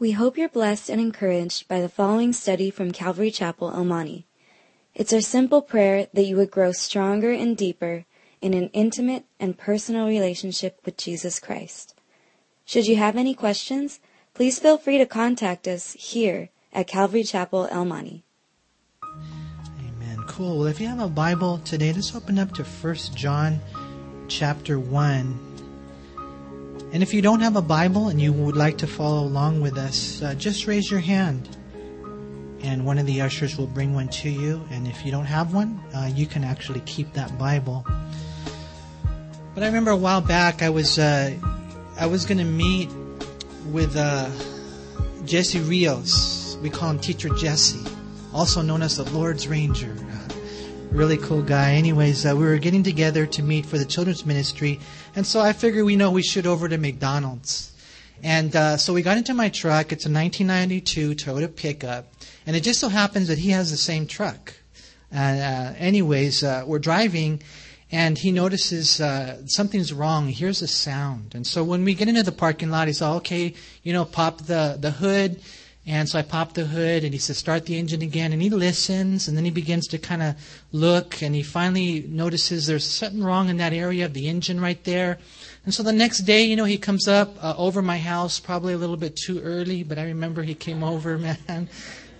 We hope you're blessed and encouraged by the following study from Calvary Chapel, El Monte. It's our simple prayer that you would grow stronger and deeper in an intimate and personal relationship with Jesus Christ. Should you have any questions, please feel free to contact us here at Calvary Chapel, El Monte. Amen. Cool. Well, if you have a Bible today, let's open up to 1 John chapter 1. And if you don't have a Bible and you would like to follow along with us, uh, just raise your hand. And one of the ushers will bring one to you. And if you don't have one, uh, you can actually keep that Bible. But I remember a while back, I was uh, I was going to meet with uh, Jesse Rios. We call him Teacher Jesse, also known as the Lord's Ranger really cool guy. Anyways, uh, we were getting together to meet for the children's ministry, and so I figured we know we should over to McDonald's. And uh, so we got into my truck. It's a 1992 Toyota pickup, and it just so happens that he has the same truck. Uh, anyways, uh, we're driving, and he notices uh, something's wrong. He hears a sound, and so when we get into the parking lot, he's all okay. You know, pop the the hood and so I pop the hood and he says, start the engine again. And he listens and then he begins to kind of look and he finally notices there's something wrong in that area of the engine right there. And so the next day, you know, he comes up uh, over my house, probably a little bit too early, but I remember he came over, man.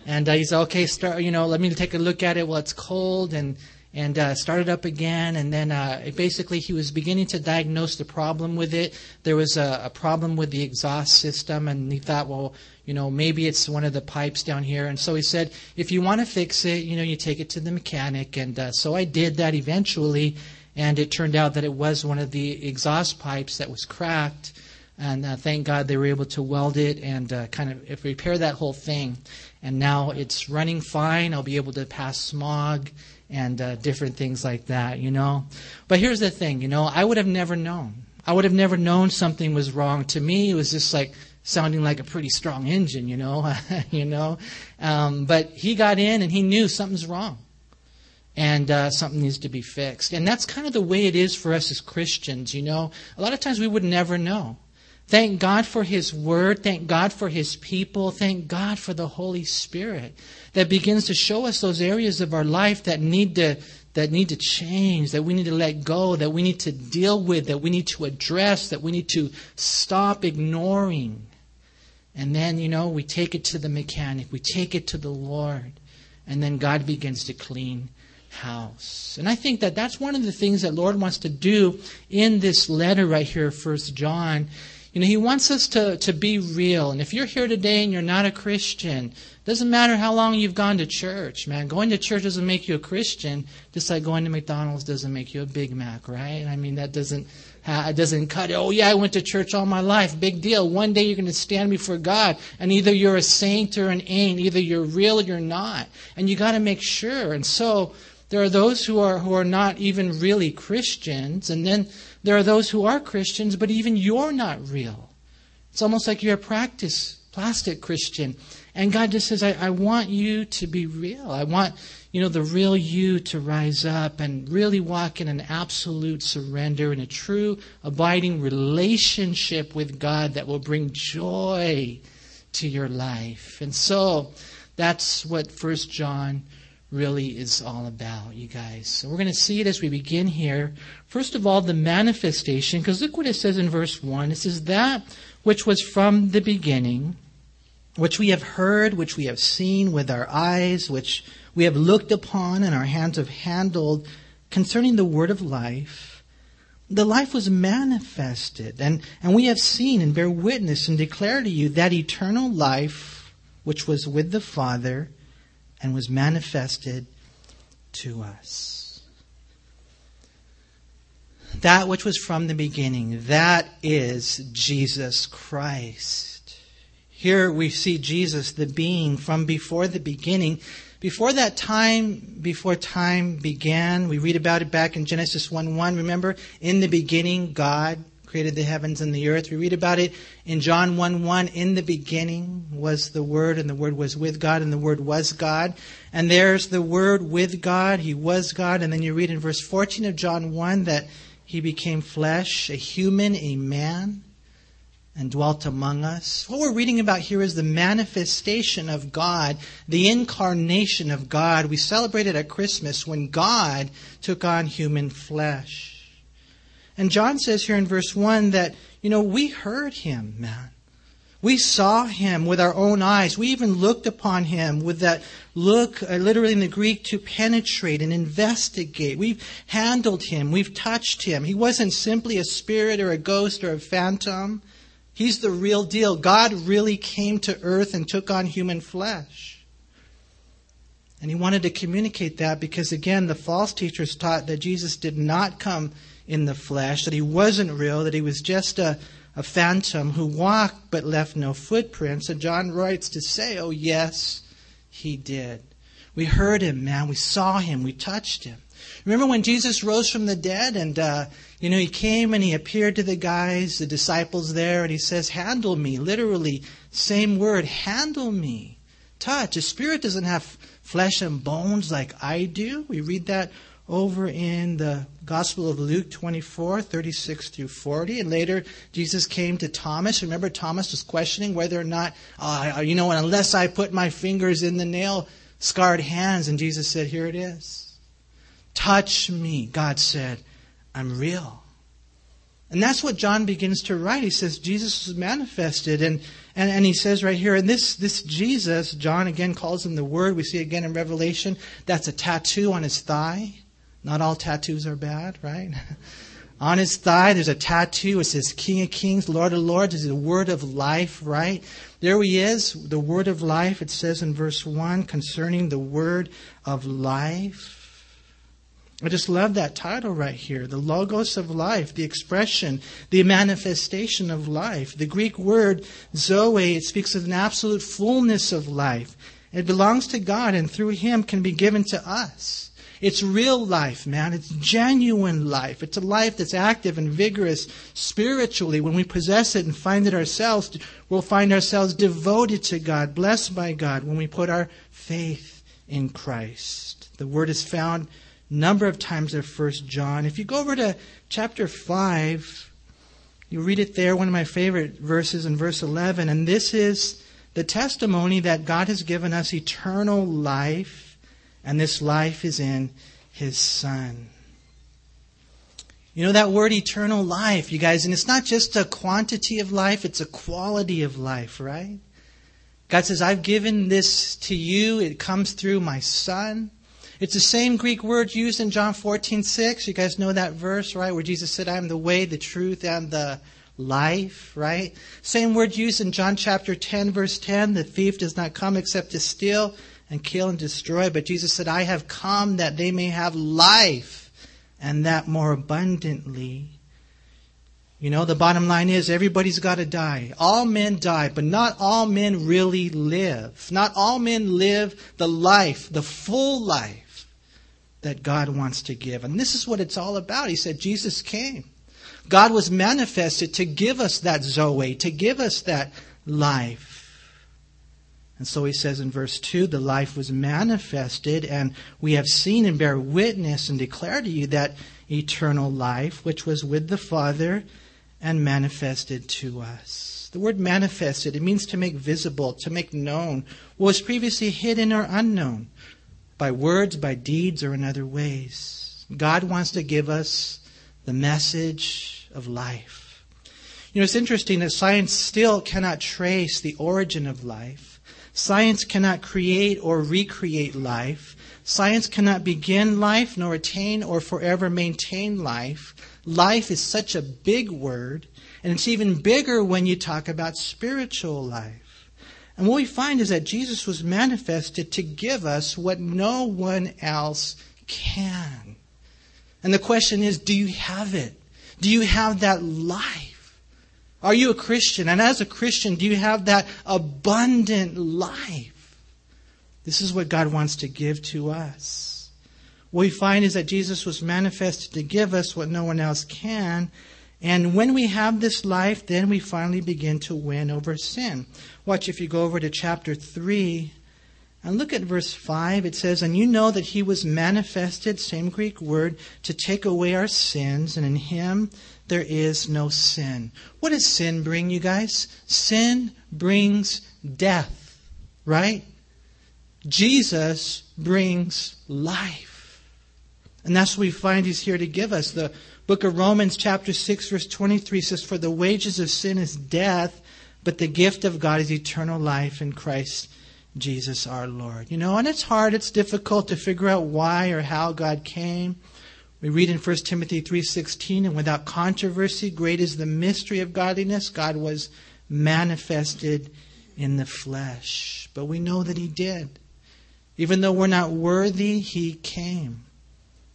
And uh, he's okay, start, you know, let me take a look at it while it's cold. And and uh, started up again. And then uh, basically, he was beginning to diagnose the problem with it. There was a, a, problem with the exhaust system, and he thought, well, you know, maybe it's one of the pipes down here. And so he said, if you want to fix it, you know, you take it to the mechanic. And uh, so I did that eventually, and it turned out that it was one of the exhaust pipes that was cracked. And uh, thank God they were able to weld it and uh, kind of repair that whole thing. And now it's running fine. I'll be able to pass smog and uh, different things like that, you know. But here's the thing, you know, I would have never known. I would have never known something was wrong. To me, it was just like sounding like a pretty strong engine, you know, you know. Um, but he got in and he knew something's wrong, and uh, something needs to be fixed. And that's kind of the way it is for us as Christians, you know. A lot of times we would never know. Thank God for His Word. Thank God for His people. Thank God for the Holy Spirit that begins to show us those areas of our life that need to that need to change, that we need to let go, that we need to deal with, that we need to address, that we need to stop ignoring. And then, you know, we take it to the mechanic, we take it to the Lord, and then God begins to clean house. And I think that that's one of the things that Lord wants to do in this letter right here, First John, you know, he wants us to, to be real. And if you're here today and you're not a Christian, doesn't matter how long you've gone to church, man. Going to church doesn't make you a Christian, just like going to McDonald's doesn't make you a Big Mac, right? I mean, that doesn't it doesn't cut it. Oh yeah, I went to church all my life. Big deal. One day you're going to stand before God, and either you're a saint or an ain't. Either you're real or you're not, and you got to make sure. And so there are those who are who are not even really Christians, and then there are those who are Christians, but even you're not real. It's almost like you're a practice, plastic Christian. And God just says, I, I want you to be real. I want, you know, the real you to rise up and really walk in an absolute surrender in a true, abiding relationship with God that will bring joy to your life. And so that's what First John really is all about, you guys. So we're going to see it as we begin here. First of all, the manifestation, because look what it says in verse 1. It says, That which was from the beginning, which we have heard, which we have seen with our eyes, which we have looked upon and our hands have handled concerning the word of life. The life was manifested, and, and we have seen and bear witness and declare to you that eternal life which was with the Father and was manifested to us. That which was from the beginning, that is Jesus Christ. Here we see Jesus, the being from before the beginning. Before that time, before time began, we read about it back in Genesis 1 1. Remember, in the beginning, God created the heavens and the earth. We read about it in John 1 1. In the beginning was the Word, and the Word was with God, and the Word was God. And there's the Word with God. He was God. And then you read in verse 14 of John 1 that He became flesh, a human, a man. and dwelt among us. What we're reading about here is the manifestation of God, the incarnation of God. We celebrated at Christmas when God took on human flesh. And John says here in verse 1 that, you know, we heard him, man. We saw him with our own eyes. We even looked upon him with that look, uh, literally in the Greek, to penetrate and investigate. We've handled him. We've touched him. He wasn't simply a spirit or a ghost or a phantom. He's the real deal. God really came to earth and took on human flesh. And he wanted to communicate that because, again, the false teachers taught that Jesus did not come in the flesh, that he wasn't real, that he was just a a phantom who walked but left no footprints. And John writes to say, Oh, yes, he did. We heard him, man. We saw him. We touched him. Remember when Jesus rose from the dead and, uh, you know, he came and he appeared to the guys, the disciples there, and he says, Handle me. Literally, same word, handle me. Touch. A spirit doesn't have flesh and bones like I do. We read that over in the Gospel of Luke 24, 36 through 40. And later, Jesus came to Thomas. Remember, Thomas was questioning whether or not, uh, you know, unless I put my fingers in the nail scarred hands. And Jesus said, Here it is. Touch me. God said, I'm real. And that's what John begins to write. He says Jesus was manifested. And, and, and he says right here, and this, this Jesus, John again calls him the Word. We see again in Revelation, that's a tattoo on his thigh. Not all tattoos are bad, right? On his thigh, there's a tattoo. It says King of Kings, Lord of Lords. This is the word of life, right? There he is, the word of life. It says in verse 1 concerning the word of life. I just love that title right here. The logos of life, the expression, the manifestation of life. The Greek word zoe, it speaks of an absolute fullness of life. It belongs to God and through him can be given to us. It's real life, man. It's genuine life. It's a life that's active and vigorous spiritually. When we possess it and find it ourselves, we'll find ourselves devoted to God, blessed by God when we put our faith in Christ. The word is found number of times in 1 John. If you go over to chapter 5, you read it there, one of my favorite verses in verse 11, and this is the testimony that God has given us eternal life and this life is in his Son. You know that word eternal life, you guys, and it's not just a quantity of life, it's a quality of life, right? God says, I've given this to you. It comes through my Son. It's the same Greek word used in John 14, 6. You guys know that verse, right? Where Jesus said, I am the way, the truth, and the life, right? Same word used in John chapter 10, verse 10. The thief does not come except to steal, and kill and destroy. But Jesus said, I have come that they may have life and that more abundantly. You know, the bottom line is everybody's got to die. All men die, but not all men really live. Not all men live the life, the full life that God wants to give. And this is what it's all about. He said Jesus came. God was manifested to give us that Zoe, to give us that life. And so he says in verse 2 the life was manifested, and we have seen and bear witness and declare to you that eternal life which was with the Father and manifested to us. The word manifested, it means to make visible, to make known what was previously hidden or unknown by words, by deeds, or in other ways. God wants to give us the message of life. You know, it's interesting that science still cannot trace the origin of life. Science cannot create or recreate life. Science cannot begin life, nor attain or forever maintain life. Life is such a big word, and it's even bigger when you talk about spiritual life. And what we find is that Jesus was manifested to give us what no one else can. And the question is do you have it? Do you have that life? Are you a Christian? And as a Christian, do you have that abundant life? This is what God wants to give to us. What we find is that Jesus was manifested to give us what no one else can. And when we have this life, then we finally begin to win over sin. Watch if you go over to chapter 3 And look at verse 5. It says, And you know that he was manifested, same Greek word, to take away our sins, and in him there is no sin. What does sin bring, you guys? Sin brings death, right? Jesus brings life. And that's what we find he's here to give us. The book of Romans, chapter 6, verse 23 says, For the wages of sin is death, but the gift of God is eternal life in Christ Jesus our Lord. You know, and it's hard, it's difficult to figure out why or how God came. We read in 1 Timothy 3:16, and without controversy, great is the mystery of godliness. God was manifested in the flesh. But we know that he did. Even though we're not worthy, he came.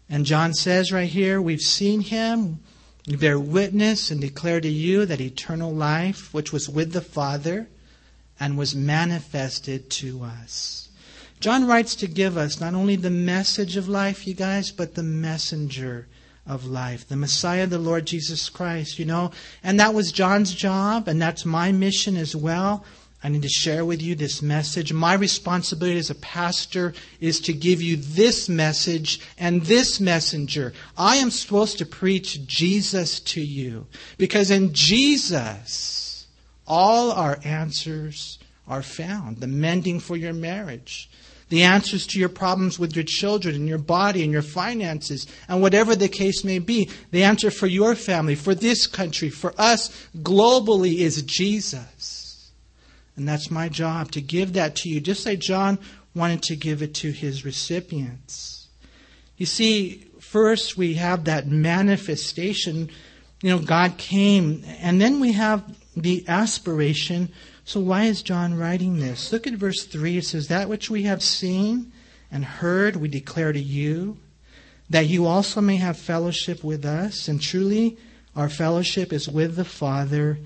And John says right here, we've seen him, we bear witness and declare to you that eternal life, which was with the Father and was manifested to us. John writes to give us not only the message of life, you guys, but the messenger of life, the Messiah, the Lord Jesus Christ, you know. And that was John's job, and that's my mission as well. I need to share with you this message. My responsibility as a pastor is to give you this message and this messenger. I am supposed to preach Jesus to you because in Jesus, all our answers are found. The mending for your marriage, the answers to your problems with your children and your body and your finances and whatever the case may be. The answer for your family, for this country, for us globally is Jesus. And that's my job to give that to you, just like John wanted to give it to his recipients. You see, first we have that manifestation. You know, God came, and then we have the aspiration so, why is John writing this? Look at verse 3. It says, That which we have seen and heard, we declare to you, that you also may have fellowship with us. And truly, our fellowship is with the Father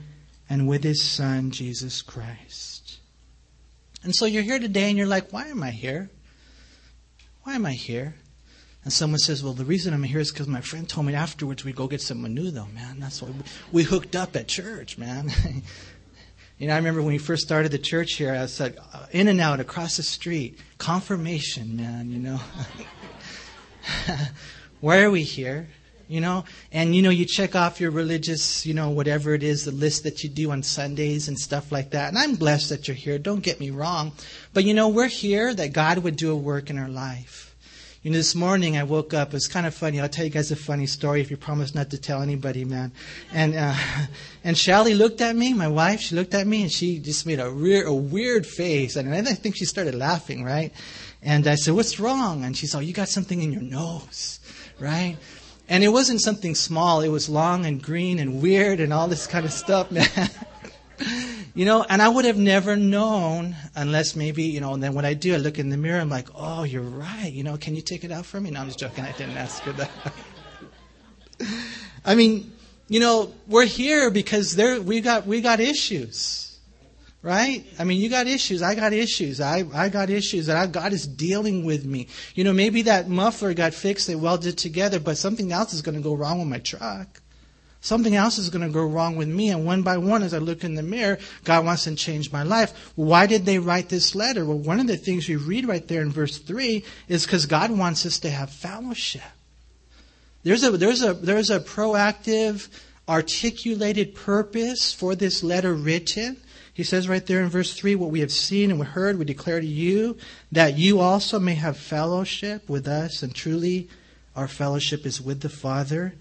and with His Son, Jesus Christ. And so you're here today and you're like, Why am I here? Why am I here? And someone says, Well, the reason I'm here is because my friend told me afterwards we'd go get some menudo, man. That's why we we hooked up at church, man. You know, I remember when we first started the church here, I was like, uh, In-N-Out across the street. Confirmation, man, you know. Why are we here? You know, and you know, you check off your religious, you know, whatever it is, the list that you do on Sundays and stuff like that. And I'm blessed that you're here. Don't get me wrong. But you know, we're here that God would do a work in our life. You know, this morning I woke up. It was kind of funny. I'll tell you guys a funny story if you promise not to tell anybody, man. And uh, and Shelly looked at me, my wife. She looked at me and she just made a weird, a weird face. And I think she started laughing, right? And I said, "What's wrong?" And she said, oh, "You got something in your nose, right?" And it wasn't something small. It was long and green and weird and all this kind of stuff, man. You know, and I would have never known unless maybe, you know, and then when I do, I look in the mirror, I'm like, oh, you're right. You know, can you take it out for me? No, I'm just joking. I didn't ask her that. I mean, you know, we're here because there we got we got issues. Right? I mean, you got issues. I got issues. I, I got issues that I, God is dealing with me. You know, maybe that muffler got fixed, they welded together, but something else is going to go wrong with my truck. Something else is going to go wrong with me. And one by one, as I look in the mirror, God wants to change my life. Why did they write this letter? Well, one of the things we read right there in verse 3 is because God wants us to have fellowship. There's a, there's a, there's a proactive, articulated purpose for this letter written. He says right there in verse 3 what we have seen and heard, we declare to you that you also may have fellowship with us. And truly, our fellowship is with the Father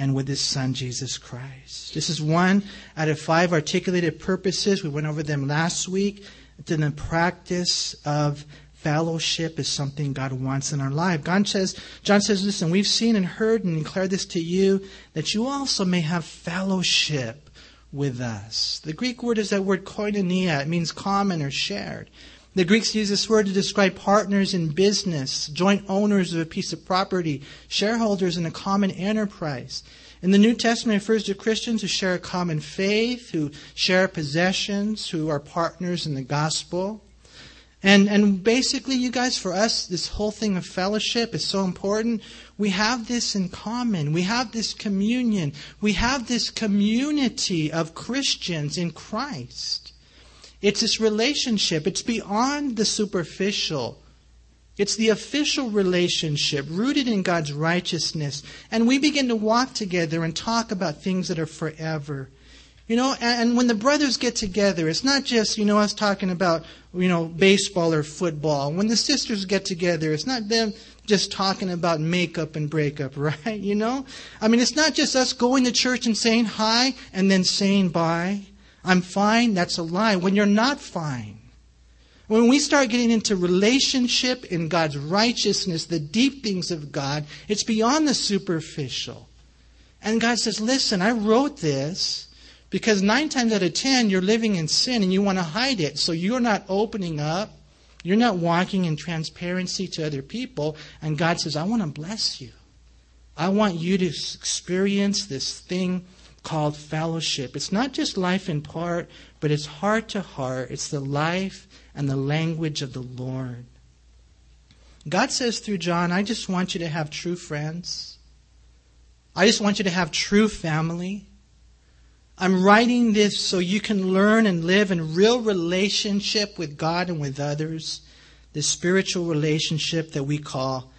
and with his son Jesus Christ. This is one out of five articulated purposes. We went over them last week. Then the practice of fellowship is something God wants in our life. God says, John says, listen, we've seen and heard and declared this to you that you also may have fellowship with us. The Greek word is that word koinonia. It means common or shared. The Greeks use this word to describe partners in business, joint owners of a piece of property, shareholders in a common enterprise. In the New Testament, refers to Christians who share a common faith, who share possessions, who are partners in the gospel. And, and basically, you guys, for us, this whole thing of fellowship is so important. We have this in common. We have this communion. We have this community of Christians in Christ. It's this relationship. It's beyond the superficial. It's the official relationship rooted in God's righteousness. And we begin to walk together and talk about things that are forever. You know, and, when the brothers get together, it's not just, you know, us talking about, you know, baseball or football. When the sisters get together, it's not them just talking about makeup and breakup, right? You know? I mean, it's not just us going to church and saying hi and then saying bye. I'm fine. That's a lie. When you're not fine. When we start getting into relationship in God's righteousness, the deep things of God, it's beyond the superficial. And God says, listen, I wrote this because nine times out of ten, you're living in sin and you want to hide it. So you're not opening up. You're not walking in transparency to other people. And God says, I want to bless you. I want you to experience this thing called fellowship. It's not just life in part, but it's heart to heart. It's the life and the language of the Lord. God says through John, I just want you to have true friends. I just want you to have true family. I'm writing this so you can learn and live in real relationship with God and with others, the spiritual relationship that we call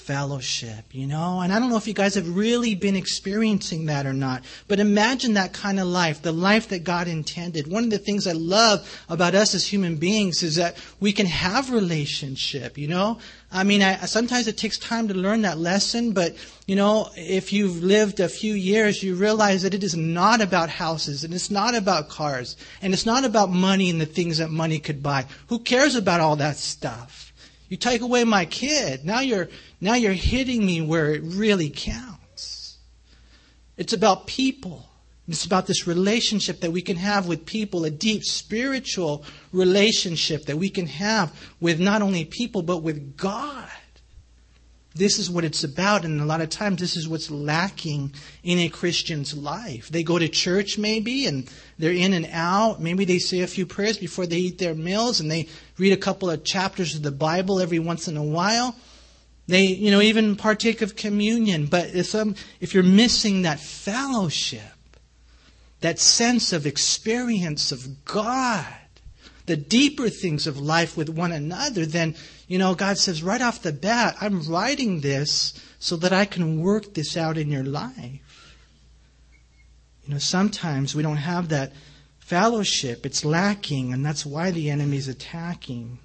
fellowship, you know? And I don't know if you guys have really been experiencing that or not, but imagine that kind of life, the life that God intended. One of the things I love about us as human beings is that we can have relationship, you know? I mean, I, sometimes it takes time to learn that lesson, but, you know, if you've lived a few years, you realize that it is not about houses, and it's not about cars, and it's not about money and the things that money could buy. Who cares about all that stuff? You take away my kid. Now you're, now you're hitting me where it really counts. It's about people. It's about this relationship that we can have with people, a deep spiritual relationship that we can have with not only people, but with God. This is what it's about, and a lot of times this is what's lacking in a Christian's life. They go to church maybe, and they're in and out. Maybe they say a few prayers before they eat their meals, and they read a couple of chapters of the Bible every once in a while. They, you know, even partake of communion. But if, um, if you're missing that fellowship, that sense of experience of God, the deeper things of life with one another, then, you know, God says right off the bat, I'm writing this so that I can work this out in your life. You know, sometimes we don't have that fellowship. It's lacking, and that's why the enemy's attacking.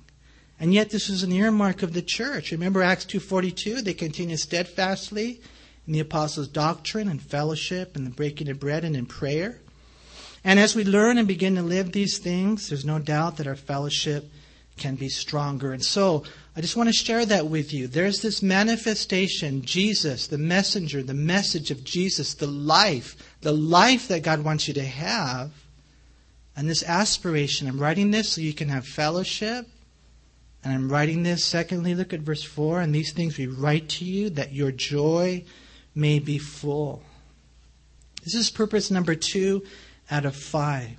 And yet this is an earmark of the church. Remember Acts 2.42? They continue steadfastly in the apostles' doctrine and fellowship and the breaking of bread and in prayer. And as we learn and begin to live these things, there's no doubt that our fellowship can be stronger. And so, I just want to share that with you. There's this manifestation, Jesus, the messenger, the message of Jesus, the life, the life that God wants you to have, and this aspiration. I'm writing this so you can have fellowship. And I'm writing this, secondly, look at verse 4. And these things we write to you that your joy may be full. This is purpose number two out of five.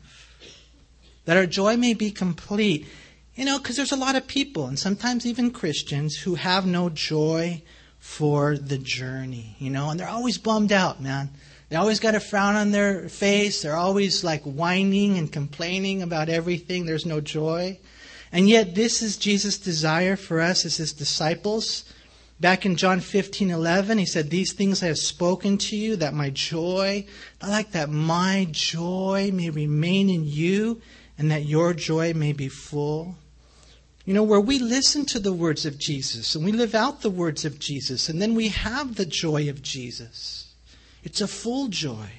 That our joy may be complete. You know, because there's a lot of people, and sometimes even Christians, who have no joy for the journey, you know, and they're always bummed out, man. They always got a frown on their face. They're always like whining and complaining about everything. There's no joy. And yet, this is Jesus' desire for us as his disciples Back in John 15, 11, he said, These things I have spoken to you, that my joy, I like that my joy may remain in you, and that your joy may be full. You know, where we listen to the words of Jesus, and we live out the words of Jesus, and then we have the joy of Jesus. It's a full joy.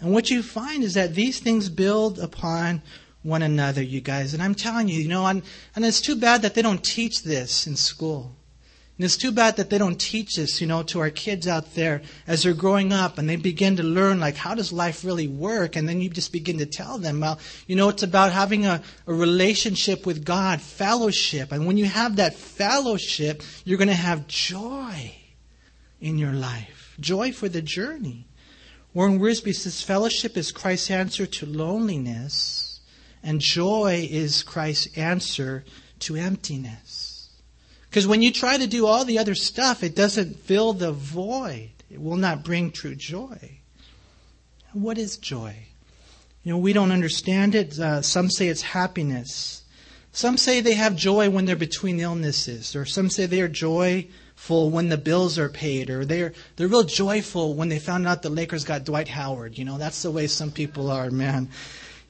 And what you find is that these things build upon one another, you guys. And I'm telling you, you know, and, and it's too bad that they don't teach this in school. And it's too bad that they don't teach this, you know, to our kids out there as they're growing up and they begin to learn, like, how does life really work? And then you just begin to tell them, well, you know, it's about having a, a relationship with God, fellowship. And when you have that fellowship, you're going to have joy in your life, joy for the journey. Warren Wiersbe says, fellowship is Christ's answer to loneliness, and joy is Christ's answer to emptiness. Because when you try to do all the other stuff, it doesn't fill the void. It will not bring true joy. What is joy? You know, we don't understand it. Uh, some say it's happiness. Some say they have joy when they're between illnesses, or some say they are joyful when the bills are paid, or they're they're real joyful when they found out the Lakers got Dwight Howard. You know, that's the way some people are, man.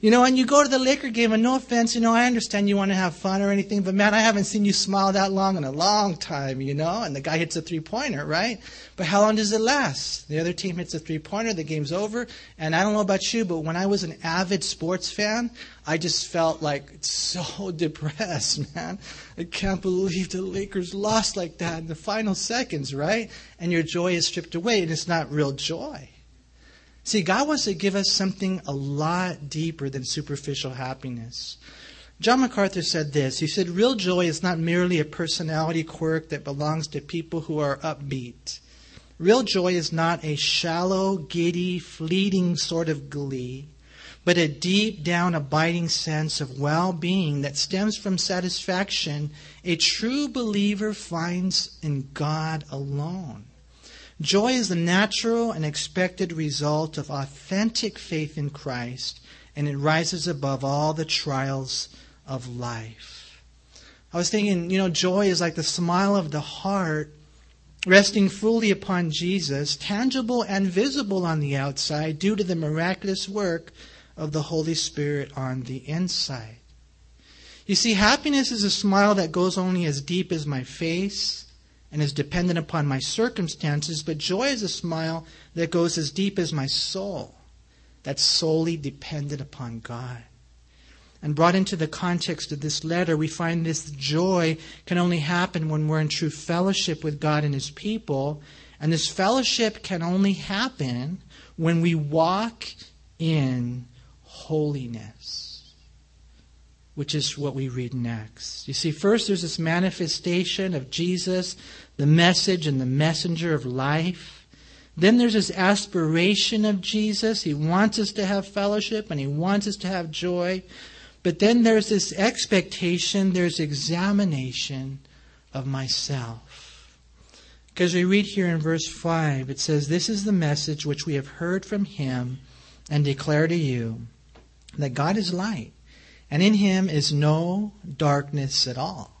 You know, and you go to the Laker game, and no offense, you know, I understand you want to have fun or anything, but man, I haven't seen you smile that long in a long time, you know, and the guy hits a three pointer, right? But how long does it last? The other team hits a three pointer, the game's over, and I don't know about you, but when I was an avid sports fan, I just felt like so depressed, man. I can't believe the Lakers lost like that in the final seconds, right? And your joy is stripped away, and it's not real joy. See, God wants to give us something a lot deeper than superficial happiness. John MacArthur said this. He said, Real joy is not merely a personality quirk that belongs to people who are upbeat. Real joy is not a shallow, giddy, fleeting sort of glee, but a deep down, abiding sense of well being that stems from satisfaction a true believer finds in God alone. Joy is the natural and expected result of authentic faith in Christ, and it rises above all the trials of life. I was thinking, you know, joy is like the smile of the heart resting fully upon Jesus, tangible and visible on the outside due to the miraculous work of the Holy Spirit on the inside. You see, happiness is a smile that goes only as deep as my face and is dependent upon my circumstances, but joy is a smile that goes as deep as my soul, that's solely dependent upon God. And brought into the context of this letter, we find this joy can only happen when we're in true fellowship with God and His people. And this fellowship can only happen when we walk in holiness which is what we read next. You see, first there's this manifestation of Jesus, the message and the messenger of life. Then there's this aspiration of Jesus. He wants us to have fellowship and he wants us to have joy. But then there's this expectation, there's examination of myself. Because we read here in verse 5, it says, This is the message which we have heard from him and declare to you that God is light and in him is no darkness at all.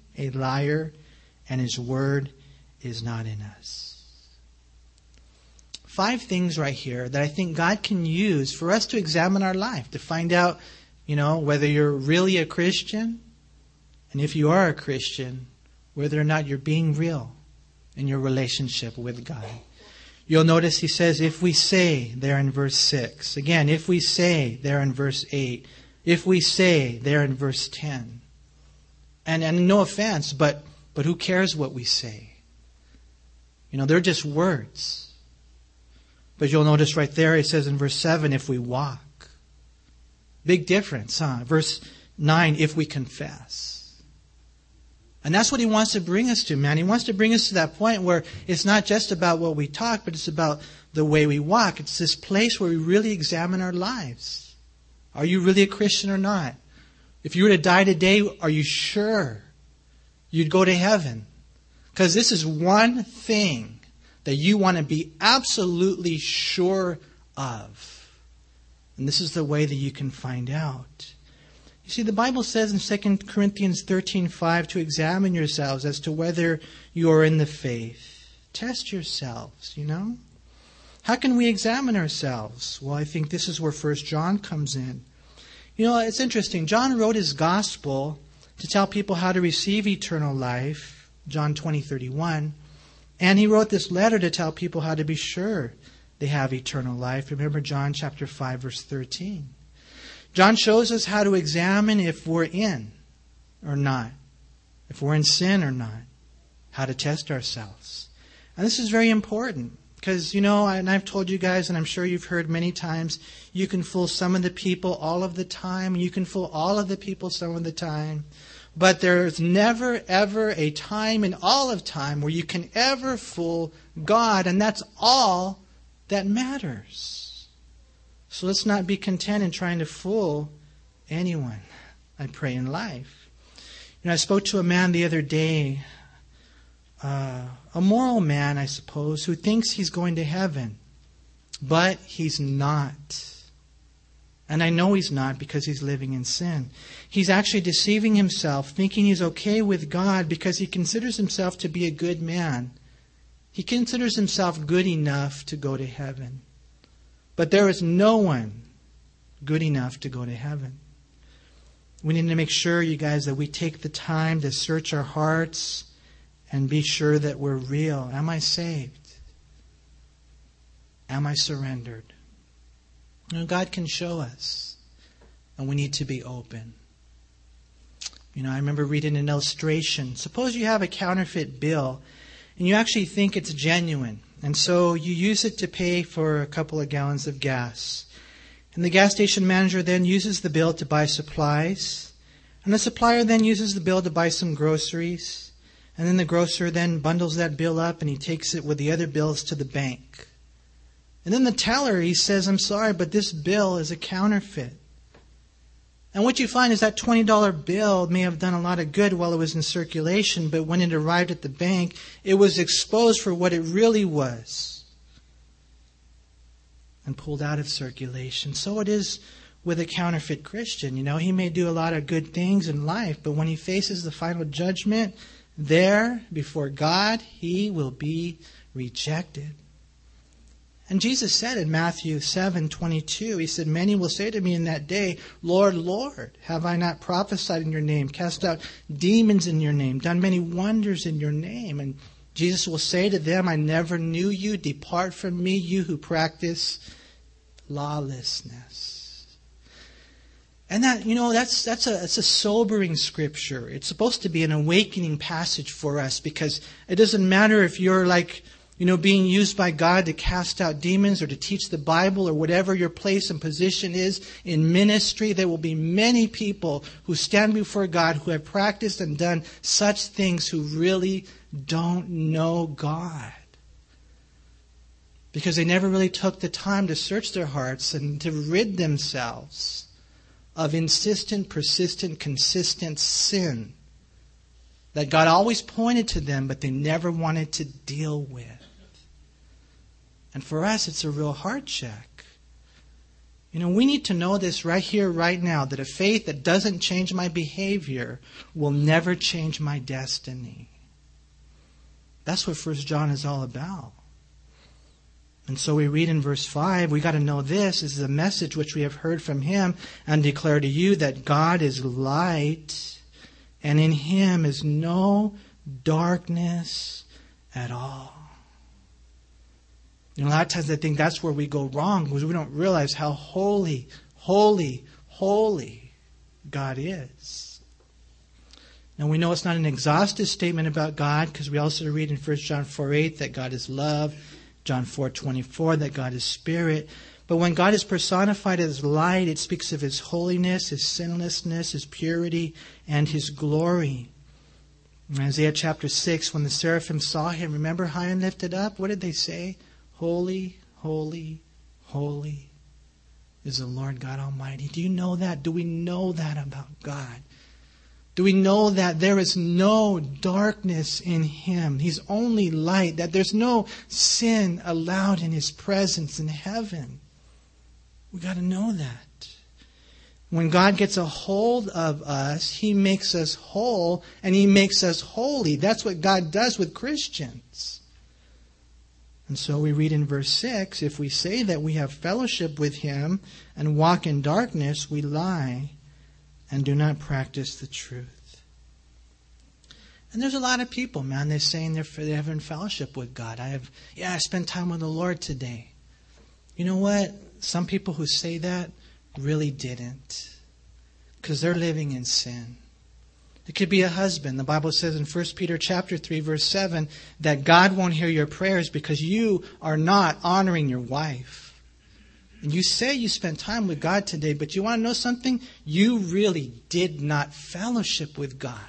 a liar, and his word is not in us. Five things right here that I think God can use for us to examine our life, to find out, you know, whether you're really a Christian, and if you are a Christian, whether or not you're being real in your relationship with God. You'll notice he says, if we say, there in verse 6. Again, if we say, there in verse 8 if we say there in verse 10. And, and no offense, but, but who cares what we say? You know, they're just words. But you'll notice right there, it says in verse 7, if we walk. Big difference, huh? Verse 9, if we confess. And that's what he wants to bring us to, man. He wants to bring us to that point where it's not just about what we talk, but it's about the way we walk. It's this place where we really examine our lives. Are you really a Christian or not? If you were to die today, are you sure you'd go to heaven? Because this is one thing that you want to be absolutely sure of. And this is the way that you can find out. You see, the Bible says in 2 Corinthians 13:5 to examine yourselves as to whether you are in the faith. Test yourselves, you know? How can we examine ourselves? Well, I think this is where First John comes in. You know, it's interesting. John wrote his gospel to tell people how to receive eternal life, John 20, 31. And he wrote this letter to tell people how to be sure they have eternal life. Remember John chapter 5, verse 13. John shows us how to examine if we're in or not, if we're in sin or not, how to test ourselves. And this is very important. Because, you know, and I've told you guys, and I'm sure you've heard many times, you can fool some of the people all of the time, you can fool all of the people some of the time. But there's never, ever a time in all of time where you can ever fool God, and that's all that matters. So let's not be content in trying to fool anyone, I pray, in life. You know, I spoke to a man the other day, uh, a moral man, I suppose, who thinks he's going to heaven, but he's not. And I know he's not because he's living in sin. He's actually deceiving himself, thinking he's okay with God because he considers himself to be a good man. He considers himself good enough to go to heaven. But there is no one good enough to go to heaven. We need to make sure, you guys, that we take the time to search our hearts and be sure that we're real. Am I saved? Am I surrendered? You know, God can show us, and we need to be open. You know, I remember reading an illustration. Suppose you have a counterfeit bill, and you actually think it's genuine, and so you use it to pay for a couple of gallons of gas. And the gas station manager then uses the bill to buy supplies, and the supplier then uses the bill to buy some groceries, and then the grocer then bundles that bill up and he takes it with the other bills to the bank. And then the teller, he says, I'm sorry, but this bill is a counterfeit. And what you find is that $20 bill may have done a lot of good while it was in circulation, but when it arrived at the bank, it was exposed for what it really was and pulled out of circulation. So it is with a counterfeit Christian. You know, he may do a lot of good things in life, but when he faces the final judgment, there before God, he will be rejected. And Jesus said in Matthew 7:22, he said, "Many will say to me in that day, Lord, Lord, have I not prophesied in your name, cast out demons in your name, done many wonders in your name?" And Jesus will say to them, "I never knew you. Depart from me, you who practice lawlessness." And that, you know, that's that's a it's a sobering scripture. It's supposed to be an awakening passage for us because it doesn't matter if you're like you know, being used by God to cast out demons or to teach the Bible or whatever your place and position is in ministry, there will be many people who stand before God who have practiced and done such things who really don't know God. Because they never really took the time to search their hearts and to rid themselves of insistent, persistent, consistent sin that God always pointed to them, but they never wanted to deal with. And for us, it's a real heart check. You know, we need to know this right here, right now, that a faith that doesn't change my behavior will never change my destiny. That's what First John is all about. And so we read in verse 5, we got to know this is the message which we have heard from him and declare to you that God is light and in him is no darkness at all. Know, a lot of times I think that's where we go wrong because we don't realize how holy, holy, holy God is. Now we know it's not an exhaustive statement about God because we also read in 1 John 4 8 that God is love, John 4:24 that God is spirit. But when God is personified as light, it speaks of his holiness, his sinlessness, his purity, and his glory. In Isaiah chapter 6, when the seraphim saw him, remember high and lifted up? What did they say? Holy, holy, holy is the Lord God Almighty. Do you know that? Do we know that about God? Do we know that there is no darkness in Him? He's only light, that there's no sin allowed in His presence in heaven. We got to know that. When God gets a hold of us, He makes us whole and He makes us holy. That's what God does with Christians. And so we read in verse 6 if we say that we have fellowship with him and walk in darkness, we lie and do not practice the truth. And there's a lot of people, man, they're saying they're, they're having fellowship with God. I have, yeah, I spent time with the Lord today. You know what? Some people who say that really didn't. Because they're living in sin. It could be a husband. The Bible says in 1 Peter chapter 3 verse 7 that God won't hear your prayers because you are not honoring your wife. And you say you spent time with God today, but you want to know something? You really did not fellowship with God.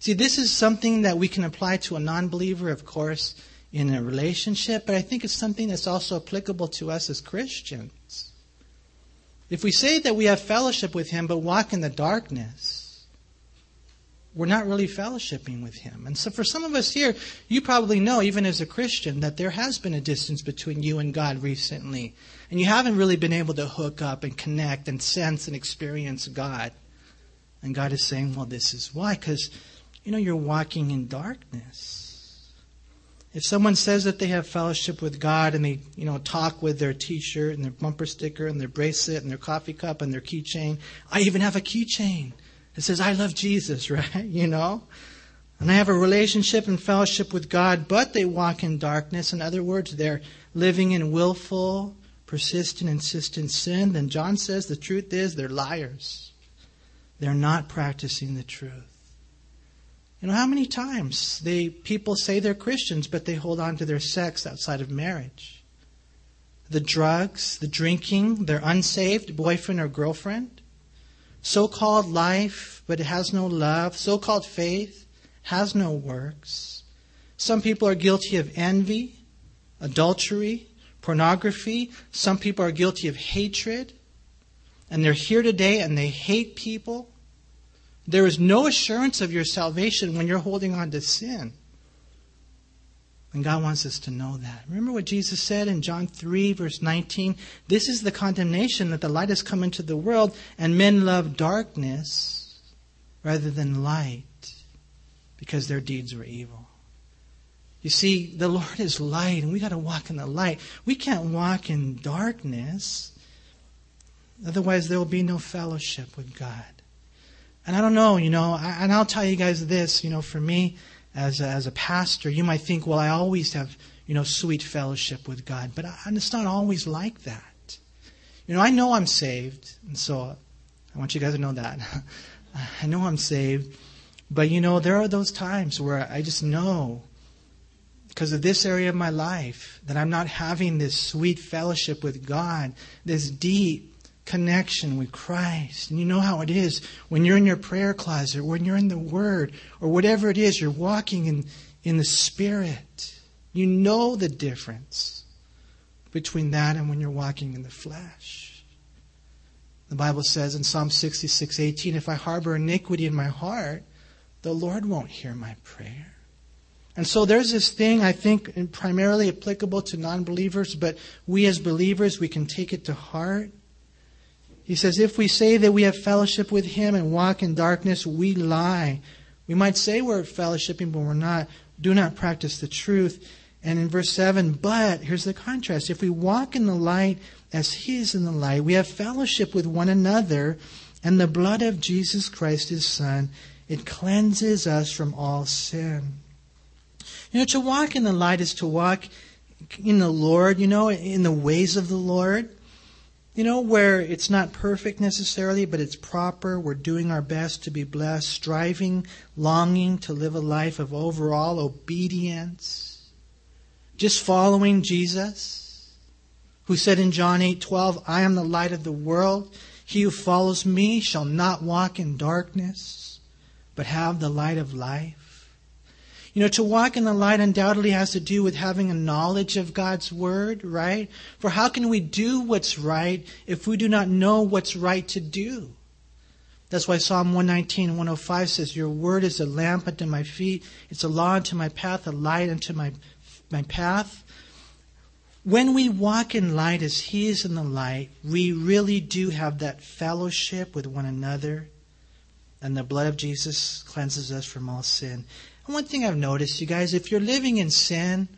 See, this is something that we can apply to a non believer, of course, in a relationship, but I think it's something that's also applicable to us as Christians. If we say that we have fellowship with Him but walk in the darkness, we're not really fellowshipping with Him. And so for some of us here, you probably know, even as a Christian, that there has been a distance between you and God recently. And you haven't really been able to hook up and connect and sense and experience God. And God is saying, well, this is why. Because you know, you're walking in darkness. If someone says that they have fellowship with God and they, you know, talk with their t-shirt and their bumper sticker and their bracelet and their coffee cup and their keychain, I even have a keychain that says, I love Jesus, right? You know? And I have a relationship and fellowship with God, but they walk in darkness. In other words, they're living in willful, persistent, insistent sin. Then John says the truth is they're liars. They're not practicing the truth. You know, how many times they people say they're Christians, but they hold on to their sex outside of marriage? The drugs, the drinking, their unsaved boyfriend or girlfriend, so called life, but it has no love, so called faith has no works. Some people are guilty of envy, adultery, pornography. Some people are guilty of hatred. And they're here today and they hate people. There is no assurance of your salvation when you're holding on to sin. And God wants us to know that. Remember what Jesus said in John 3, verse 19? This is the condemnation that the light has come into the world, and men love darkness rather than light because their deeds were evil. You see, the Lord is light, and we got to walk in the light. We can't walk in darkness. Otherwise, there will be no fellowship with God. And I don't know, you know, and I'll tell you guys this, you know, for me as a, as a pastor, you might think, well, I always have, you know, sweet fellowship with God, but I, it's not always like that. You know, I know I'm saved, and so I want you guys to know that. I know I'm saved, but you know, there are those times where I just know because of this area of my life that I'm not having this sweet fellowship with God, this deep, connection with Christ. And you know how it is when you're in your prayer closet, when you're in the Word, or whatever it is, you're walking in, in the Spirit. You know the difference between that and when you're walking in the flesh. The Bible says in Psalm 66 18, if I harbor iniquity in my heart, the Lord won't hear my prayer. And so there's this thing, I think, primarily applicable to non believers, but we as believers, we can take it to heart. He says, If we say that we have fellowship with him and walk in darkness, we lie. We might say we're fellowshipping, but we're not. Do not practice the truth. And in verse 7, but, here's the contrast. If we walk in the light as he is in the light, we have fellowship with one another, and the blood of Jesus Christ, his Son, it cleanses us from all sin. You know, to walk in the light is to walk in the Lord, you know, in the ways of the Lord you know, where it's not perfect necessarily, but it's proper. We're doing our best to be blessed, striving, longing to live a life of overall obedience, just following Jesus, who said in John 8:12, "I am the light of the world. He who follows me shall not walk in darkness, but have the light of life." You know, to walk in the light undoubtedly has to do with having a knowledge of God's Word, right? For how can we do what's right if we do not know what's right to do? That's why Psalm 119, 105 says, Your Word is a lamp unto my feet, it's a law unto my path, a light unto my, my path. When we walk in light as He is in the light, we really do have that fellowship with one another, and the blood of Jesus cleanses us from all sin one thing I've noticed, you guys, if you're living in sin,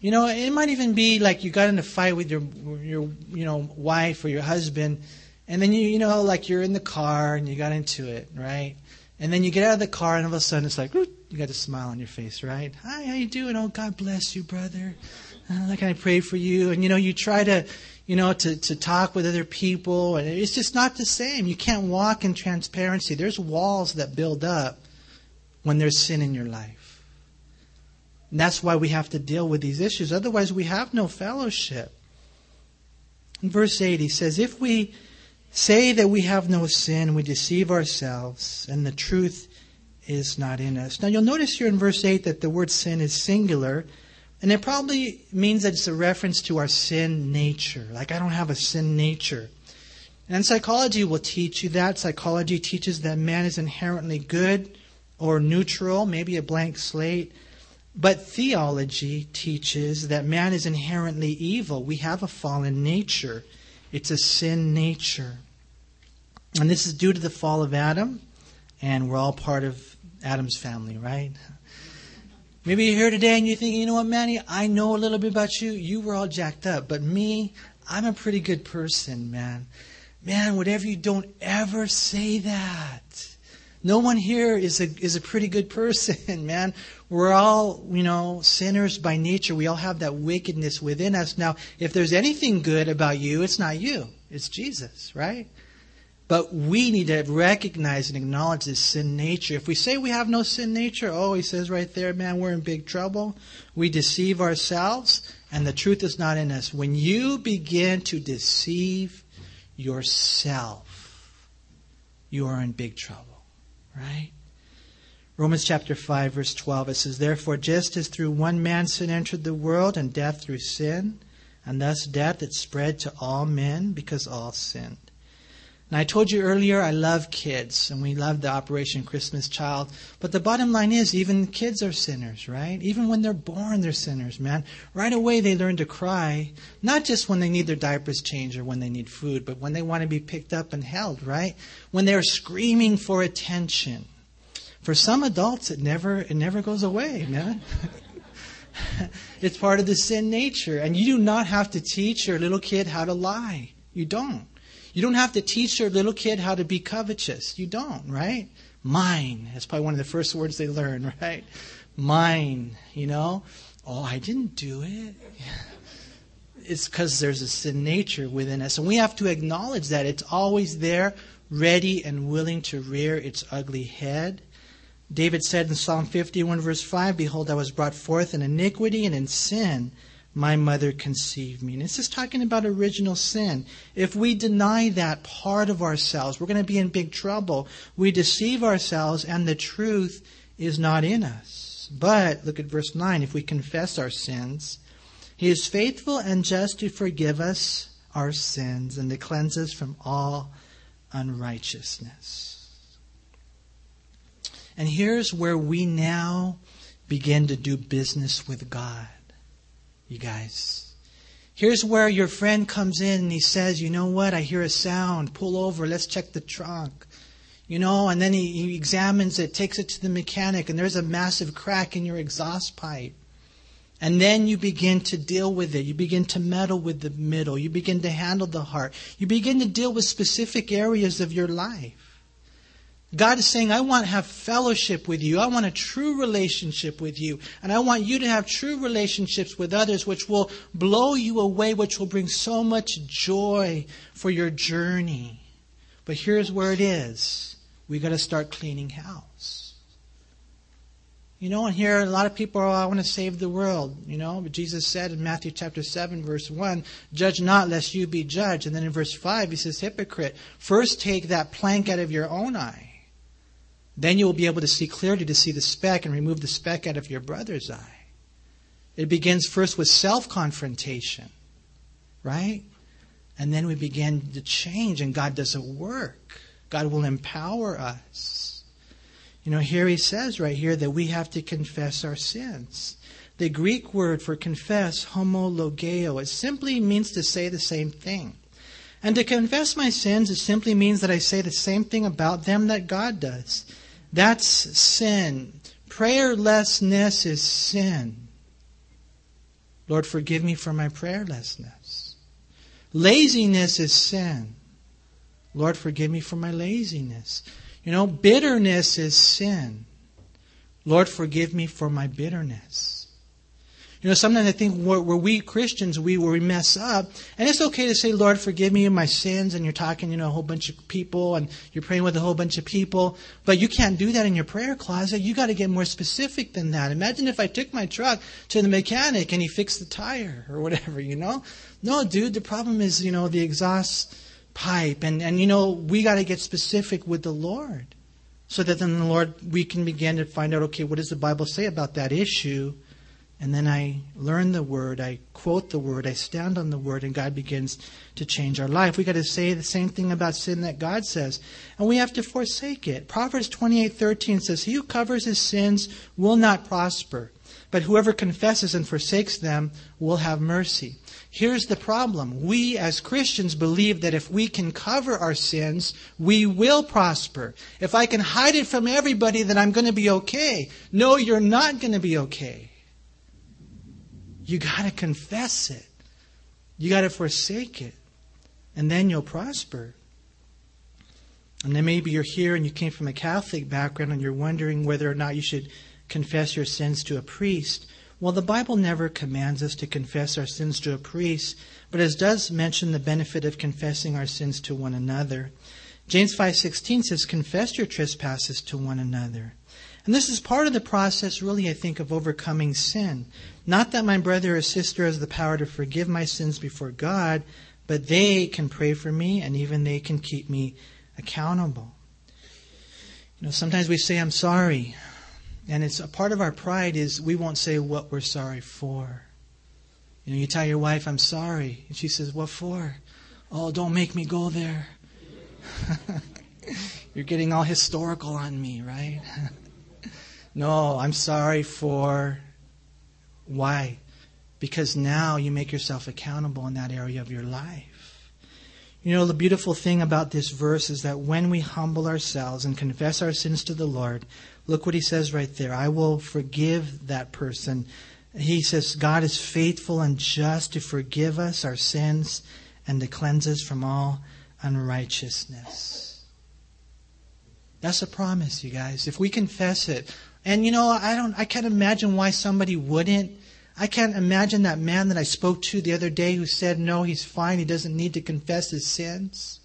you know, it might even be like you got in a fight with your your you know wife or your husband, and then you you know like you're in the car and you got into it, right? And then you get out of the car and all of a sudden it's like you got a smile on your face, right? Hi, how you doing? Oh, God bless you, brother. Uh, like I pray for you, and you know you try to you know, to, to talk with other people. And it's just not the same. You can't walk in transparency. There's walls that build up when there's sin in your life. And that's why we have to deal with these issues. Otherwise, we have no fellowship. In verse 8, he says, If we say that we have no sin, we deceive ourselves, and the truth is not in us. Now, you'll notice here in verse 8 that the word sin is singular. And it probably means that it's a reference to our sin nature. Like, I don't have a sin nature. And psychology will teach you that. Psychology teaches that man is inherently good or neutral, maybe a blank slate. But theology teaches that man is inherently evil. We have a fallen nature, it's a sin nature. And this is due to the fall of Adam, and we're all part of Adam's family, right? Maybe you're here today and you're thinking, you know what, Manny, I know a little bit about you. You were all jacked up. But me, I'm a pretty good person, man. Man, whatever you don't ever say that. No one here is a, is a pretty good person, man. We're all, you know, sinners by nature. We all have that wickedness within us. Now, if there's anything good about you, it's not you. It's Jesus, right? But we need to recognize and acknowledge this sin nature. If we say we have no sin nature, oh, he says right there, man, we're in big trouble. We deceive ourselves, and the truth is not in us. When you begin to deceive yourself, you are in big trouble, right? Romans chapter 5, verse 12, it says, Therefore, just as through one man sin entered the world, and death through sin, and thus death it spread to all men because all sinned. And I told you earlier, I love kids, and we love the Operation Christmas Child. But the bottom line is, even kids are sinners, right? Even when they're born, they're sinners, man. Right away, they learn to cry, not just when they need their diapers changed or when they need food, but when they want to be picked up and held, right? When they're screaming for attention. For some adults, it never, it never goes away, man. it's part of the sin nature. And you do not have to teach your little kid how to lie. You don't. You don't have to teach your little kid how to be covetous. You don't, right? Mine. That's probably one of the first words they learn, right? Mine, you know? Oh, I didn't do it. It's because there's a sin nature within us. And we have to acknowledge that. It's always there, ready and willing to rear its ugly head. David said in Psalm 51, verse 5 Behold, I was brought forth in iniquity and in sin my mother conceived me. And this is talking about original sin. If we deny that part of ourselves, we're going to be in big trouble. We deceive ourselves, and the truth is not in us. But, look at verse 9, if we confess our sins, he is faithful and just to forgive us our sins and to cleanse us from all unrighteousness. And here's where we now begin to do business with God you guys. Here's where your friend comes in and he says, You know what? I hear a sound. Pull over. Let's check the trunk. You know, and then he, he examines it, takes it to the mechanic, and there's a massive crack in your exhaust pipe. And then you begin to deal with it. You begin to meddle with the middle. You begin to handle the heart. You begin to deal with specific areas of your life. God is saying, I want to have fellowship with you. I want a true relationship with you. And I want you to have true relationships with others, which will blow you away, which will bring so much joy for your journey. But here's where it is we got to start cleaning house. You know, and here a lot of people are, oh, I want to save the world. You know, but Jesus said in Matthew chapter 7, verse 1, Judge not lest you be judged. And then in verse 5, he says, Hypocrite, first take that plank out of your own eye then you will be able to see clearly to see the speck and remove the speck out of your brother's eye. It begins first with self confrontation, right? And then we begin to change, and God does a work. God will empower us. You know, here he says right here that we have to confess our sins. The Greek word for confess, homologeo, it simply means to say the same thing. And to confess my sins, it simply means that I say the same thing about them that God does. That's sin. Prayerlessness is sin. Lord, forgive me for my prayerlessness. Laziness is sin. Lord, forgive me for my laziness. You know, bitterness is sin. Lord, forgive me for my bitterness. You know, sometimes I think where, we Christians, we, where we mess up, and it's okay to say, Lord, forgive me of my sins, and you're talking, you know, a whole bunch of people, and you're praying with a whole bunch of people, but you can't do that in your prayer closet. You gotta get more specific than that. Imagine if I took my truck to the mechanic and he fixed the tire, or whatever, you know? No, dude, the problem is, you know, the exhaust pipe, and, and you know, we gotta get specific with the Lord. So that then the Lord, we can begin to find out, okay, what does the Bible say about that issue? And then I learn the word, I quote the word, I stand on the word, and God begins to change our life. We got to say the same thing about sin that God says, and we have to forsake it. Proverbs twenty-eight thirteen says, "He who covers his sins will not prosper, but whoever confesses and forsakes them will have mercy." Here's the problem. We as Christians believe that if we can cover our sins, we will prosper. If I can hide it from everybody, then I'm going to be okay. No, you're not going to be okay. You got to confess it. You got to forsake it. And then you'll prosper. And then maybe you're here and you came from a Catholic background and you're wondering whether or not you should confess your sins to a priest. Well, the Bible never commands us to confess our sins to a priest, but it does mention the benefit of confessing our sins to one another. James 5:16 says, "Confess your trespasses to one another." And this is part of the process, really, I think, of overcoming sin. Not that my brother or sister has the power to forgive my sins before God, but they can pray for me and even they can keep me accountable. You know, sometimes we say, I'm sorry. And it's a part of our pride is we won't say what we're sorry for. You know, you tell your wife, I'm sorry. And she says, What for? Oh, don't make me go there. You're getting all historical on me, right? no, I'm sorry for why? Because now you make yourself accountable in that area of your life. You know, the beautiful thing about this verse is that when we humble ourselves and confess our sins to the Lord, look what he says right there I will forgive that person. He says, God is faithful and just to forgive us our sins and to cleanse us from all unrighteousness. That's a promise, you guys. If we confess it, and you know, I don't, I can't imagine why somebody wouldn't. I can't imagine that man that I spoke to the other day who said, no, he's fine. He doesn't need to confess his sins.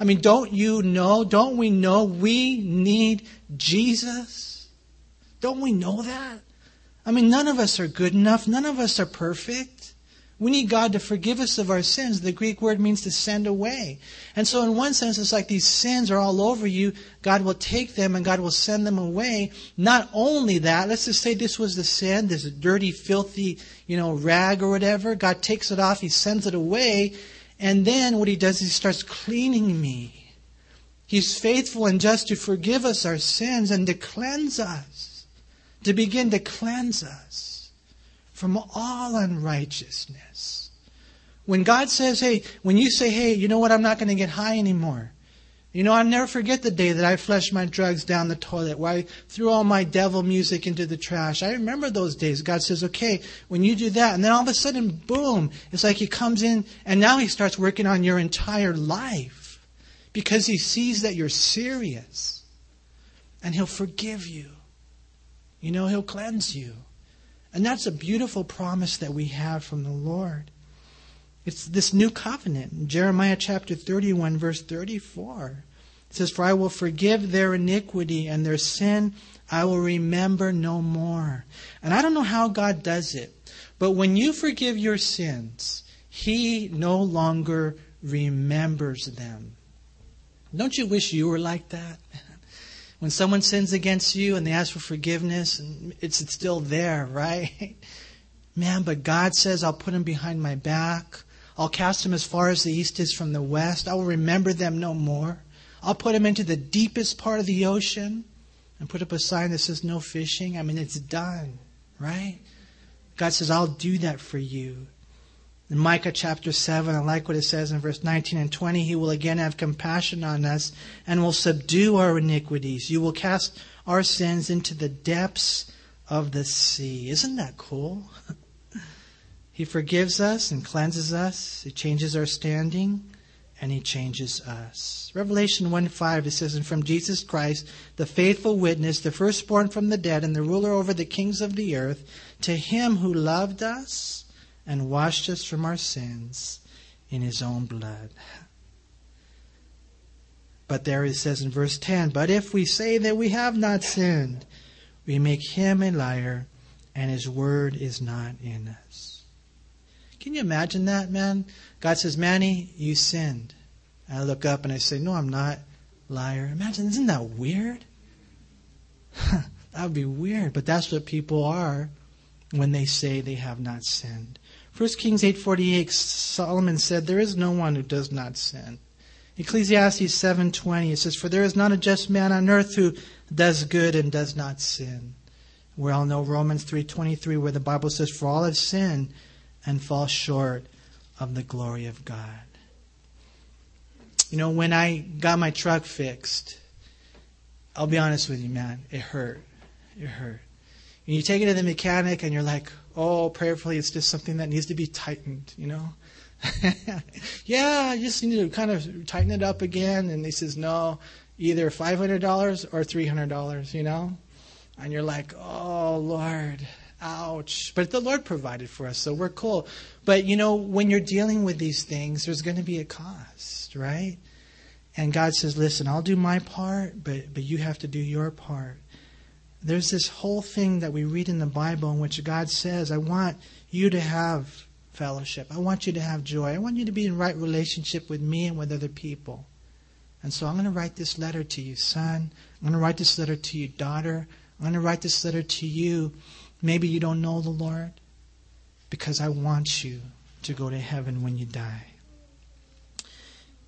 I mean, don't you know? Don't we know we need Jesus? Don't we know that? I mean, none of us are good enough. None of us are perfect. We need God to forgive us of our sins. The Greek word means to send away. And so, in one sense, it's like these sins are all over you. God will take them and God will send them away. Not only that, let's just say this was the sin, this dirty, filthy, you know, rag or whatever. God takes it off, He sends it away. And then what He does is He starts cleaning me. He's faithful and just to forgive us our sins and to cleanse us, to begin to cleanse us from all unrighteousness. When God says, hey, when you say, hey, you know what, I'm not going to get high anymore. You know, I'll never forget the day that I flushed my drugs down the toilet, where I threw all my devil music into the trash. I remember those days. God says, okay, when you do that, and then all of a sudden, boom, it's like He comes in, and now He starts working on your entire life because He sees that you're serious. And He'll forgive you. You know, He'll cleanse you. And that's a beautiful promise that we have from the Lord. It's this new covenant. Jeremiah chapter 31, verse 34. It says, For I will forgive their iniquity and their sin I will remember no more. And I don't know how God does it, but when you forgive your sins, He no longer remembers them. Don't you wish you were like that? when someone sins against you and they ask for forgiveness and it's, it's still there, right? Man, but God says, I'll put him behind my back. I'll cast him as far as the east is from the west. I will remember them no more. I'll put him into the deepest part of the ocean and put up a sign that says no fishing. I mean, it's done, right? God says, I'll do that for you. In Micah chapter 7, I like what it says in verse 19 and 20. He will again have compassion on us and will subdue our iniquities. You will cast our sins into the depths of the sea. Isn't that cool? he forgives us and cleanses us. He changes our standing. and he changes us. Revelation 1 5, it says, And from Jesus Christ, the faithful witness, the firstborn from the dead, and the ruler over the kings of the earth, to him who loved us and washed us from our sins in his own blood. But there it says in verse 10 But if we say that we have not sinned, we make him a liar, and his word is not in us. Can you imagine that, man? God says, Manny, you sinned. I look up and I say, No, I'm not. Liar. Imagine, isn't that weird? that would be weird, but that's what people are when they say they have not sinned. 1 Kings 8:48 Solomon said there is no one who does not sin. Ecclesiastes 7:20 it says for there is not a just man on earth who does good and does not sin. We all know Romans 3:23 where the Bible says for all have sinned and fall short of the glory of God. You know, when I got my truck fixed, I'll be honest with you, man, it hurt. It hurt. And you take it to the mechanic and you're like, oh, prayerfully, it's just something that needs to be tightened, you know? yeah, you just need to kind of tighten it up again. And he says, no, either $500 or $300, you know? And you're like, oh, Lord, ouch. But the Lord provided for us, so we're cool. But, you know, when you're dealing with these things, there's going to be a cost, right? And God says, listen, I'll do my part, but, but you have to do your part. There's this whole thing that we read in the Bible in which God says, I want you to have fellowship. I want you to have joy. I want you to be in right relationship with me and with other people. And so I'm going to write this letter to you, son. I'm going to write this letter to you, daughter. I'm going to write this letter to you. Maybe you don't know the Lord because I want you to go to heaven when you die.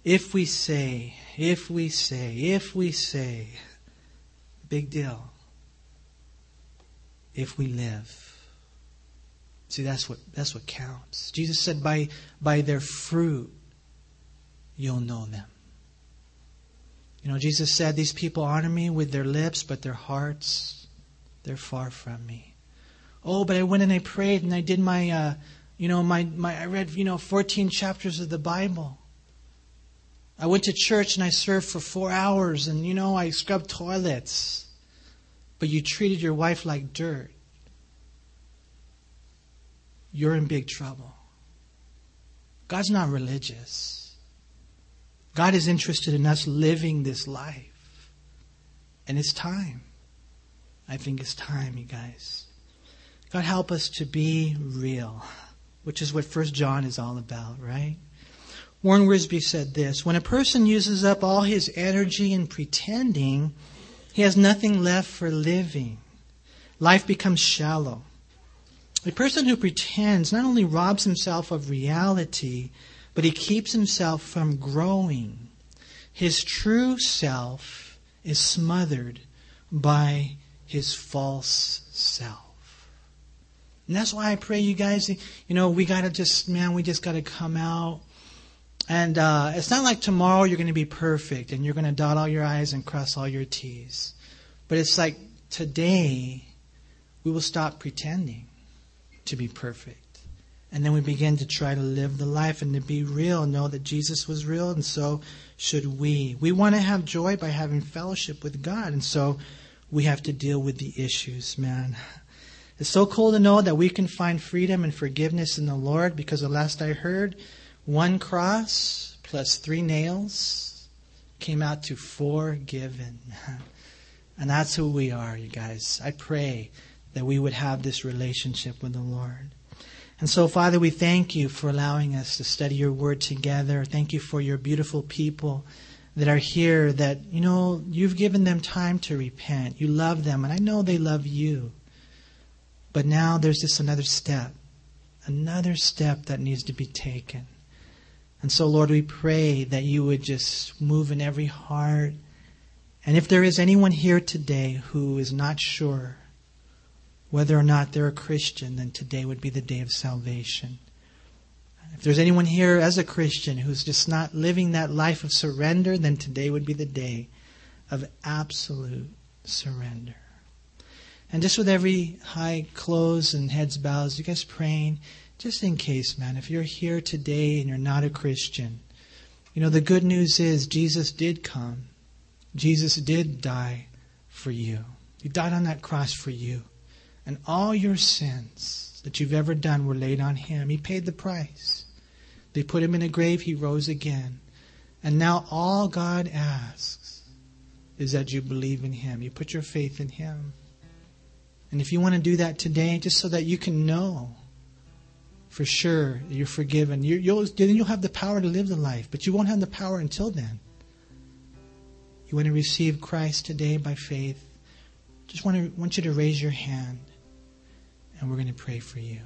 If we say, if we say, if we say, big deal. If we live. See, that's what, that's what counts. Jesus said, by, by their fruit, you'll know them. You know, Jesus said, These people honor me with their lips, but their hearts, they're far from me. Oh, but I went and I prayed and I did my, uh, you know, my, my, I read, you know, 14 chapters of the Bible. I went to church and I served for four hours and, you know, I scrubbed toilets. But you treated your wife like dirt you're in big trouble. God's not religious. God is interested in us living this life. And it's time. I think it's time, you guys. God help us to be real, which is what First John is all about, right? Warren Wiersbe said this When a person uses up all his energy in pretending, he has nothing left for living. Life becomes shallow. A person who pretends not only robs himself of reality, but he keeps himself from growing. His true self is smothered by his false self. And that's why I pray you guys, you know, we gotta just, man, we just gotta come out. And uh, it's not like tomorrow you're going to be perfect and you're going to dot all your I's and cross all your T's. But it's like today we will stop pretending to be perfect. And then we begin to try to live the life and to be real, know that Jesus was real, and so should we. We want to have joy by having fellowship with God, and so we have to deal with the issues, man. It's so cool to know that we can find freedom and forgiveness in the Lord because the last I heard, one cross plus three nails came out to forgiven. And that's who we are, you guys. I pray that we would have this relationship with the Lord. And so, Father, we thank you for allowing us to study your word together. Thank you for your beautiful people that are here that, you know, you've given them time to repent. You love them, and I know they love you. But now there's just another step, another step that needs to be taken. And so, Lord, we pray that you would just move in every heart. And if there is anyone here today who is not sure whether or not they're a Christian, then today would be the day of salvation. If there's anyone here as a Christian who's just not living that life of surrender, then today would be the day of absolute surrender. And just with every high close and heads bows, you guys praying, just in case, man, if you're here today and you're not a Christian, You know, the good news is Jesus did come. Jesus did die for you. He died on that cross for you. And all your sins that you've ever done were laid on him. He paid the price. They put him in a grave, he rose again. And now all God asks is that you believe in him. You put your faith in him. And if you want to do that today, just so that you can know for sure you're forgiven, you will then you'll have the power to live the life, but you won't have the power until then. You want to receive Christ today by faith, just want, to, want you to raise your hand, and we're going to pray for you.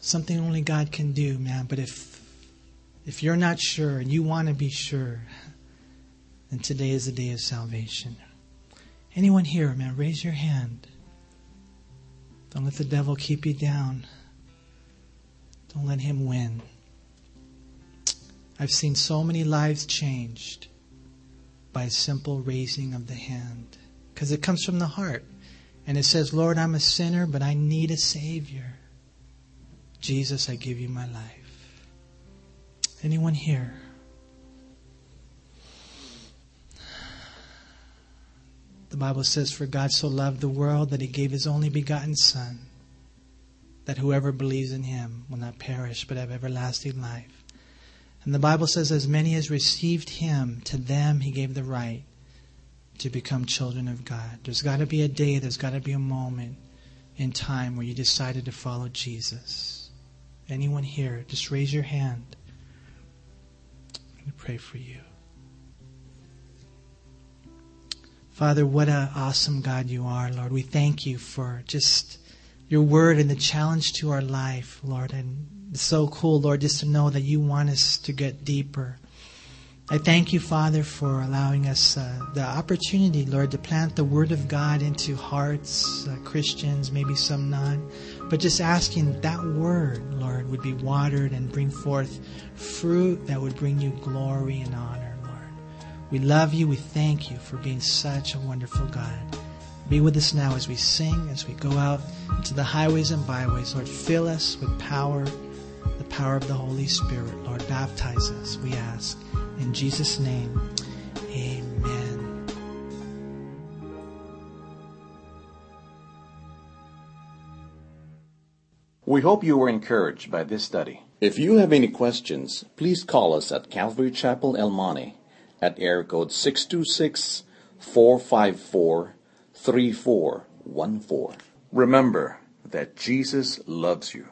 Something only God can do, man, but if if you're not sure and you want to be sure, then today is the day of salvation. Anyone here, man, raise your hand. Don't let the devil keep you down. Don't let him win. I've seen so many lives changed by a simple raising of the hand because it comes from the heart. And it says, Lord, I'm a sinner, but I need a Savior. Jesus, I give you my life. Anyone here? The Bible says, For God so loved the world that he gave his only begotten Son, that whoever believes in him will not perish but have everlasting life. And the Bible says, As many as received him, to them he gave the right to become children of God. There's got to be a day, there's got to be a moment in time where you decided to follow Jesus. Anyone here, just raise your hand. Let me pray for you. Father, what an awesome God you are, Lord. We thank you for just your word and the challenge to our life, Lord. And it's so cool, Lord, just to know that you want us to get deeper. I thank you, Father, for allowing us uh, the opportunity, Lord, to plant the Word of God into hearts, uh, Christians, maybe some not, but just asking that Word, Lord, would be watered and bring forth fruit that would bring you glory and honor. We love you. We thank you for being such a wonderful God. Be with us now as we sing, as we go out into the highways and byways. Lord, fill us with power, the power of the Holy Spirit. Lord, baptize us, we ask. In Jesus' name, amen. We hope you were encouraged by this study. If you have any questions, please call us at Calvary Chapel El Monte at air code 626 454 3414. Remember that Jesus loves you.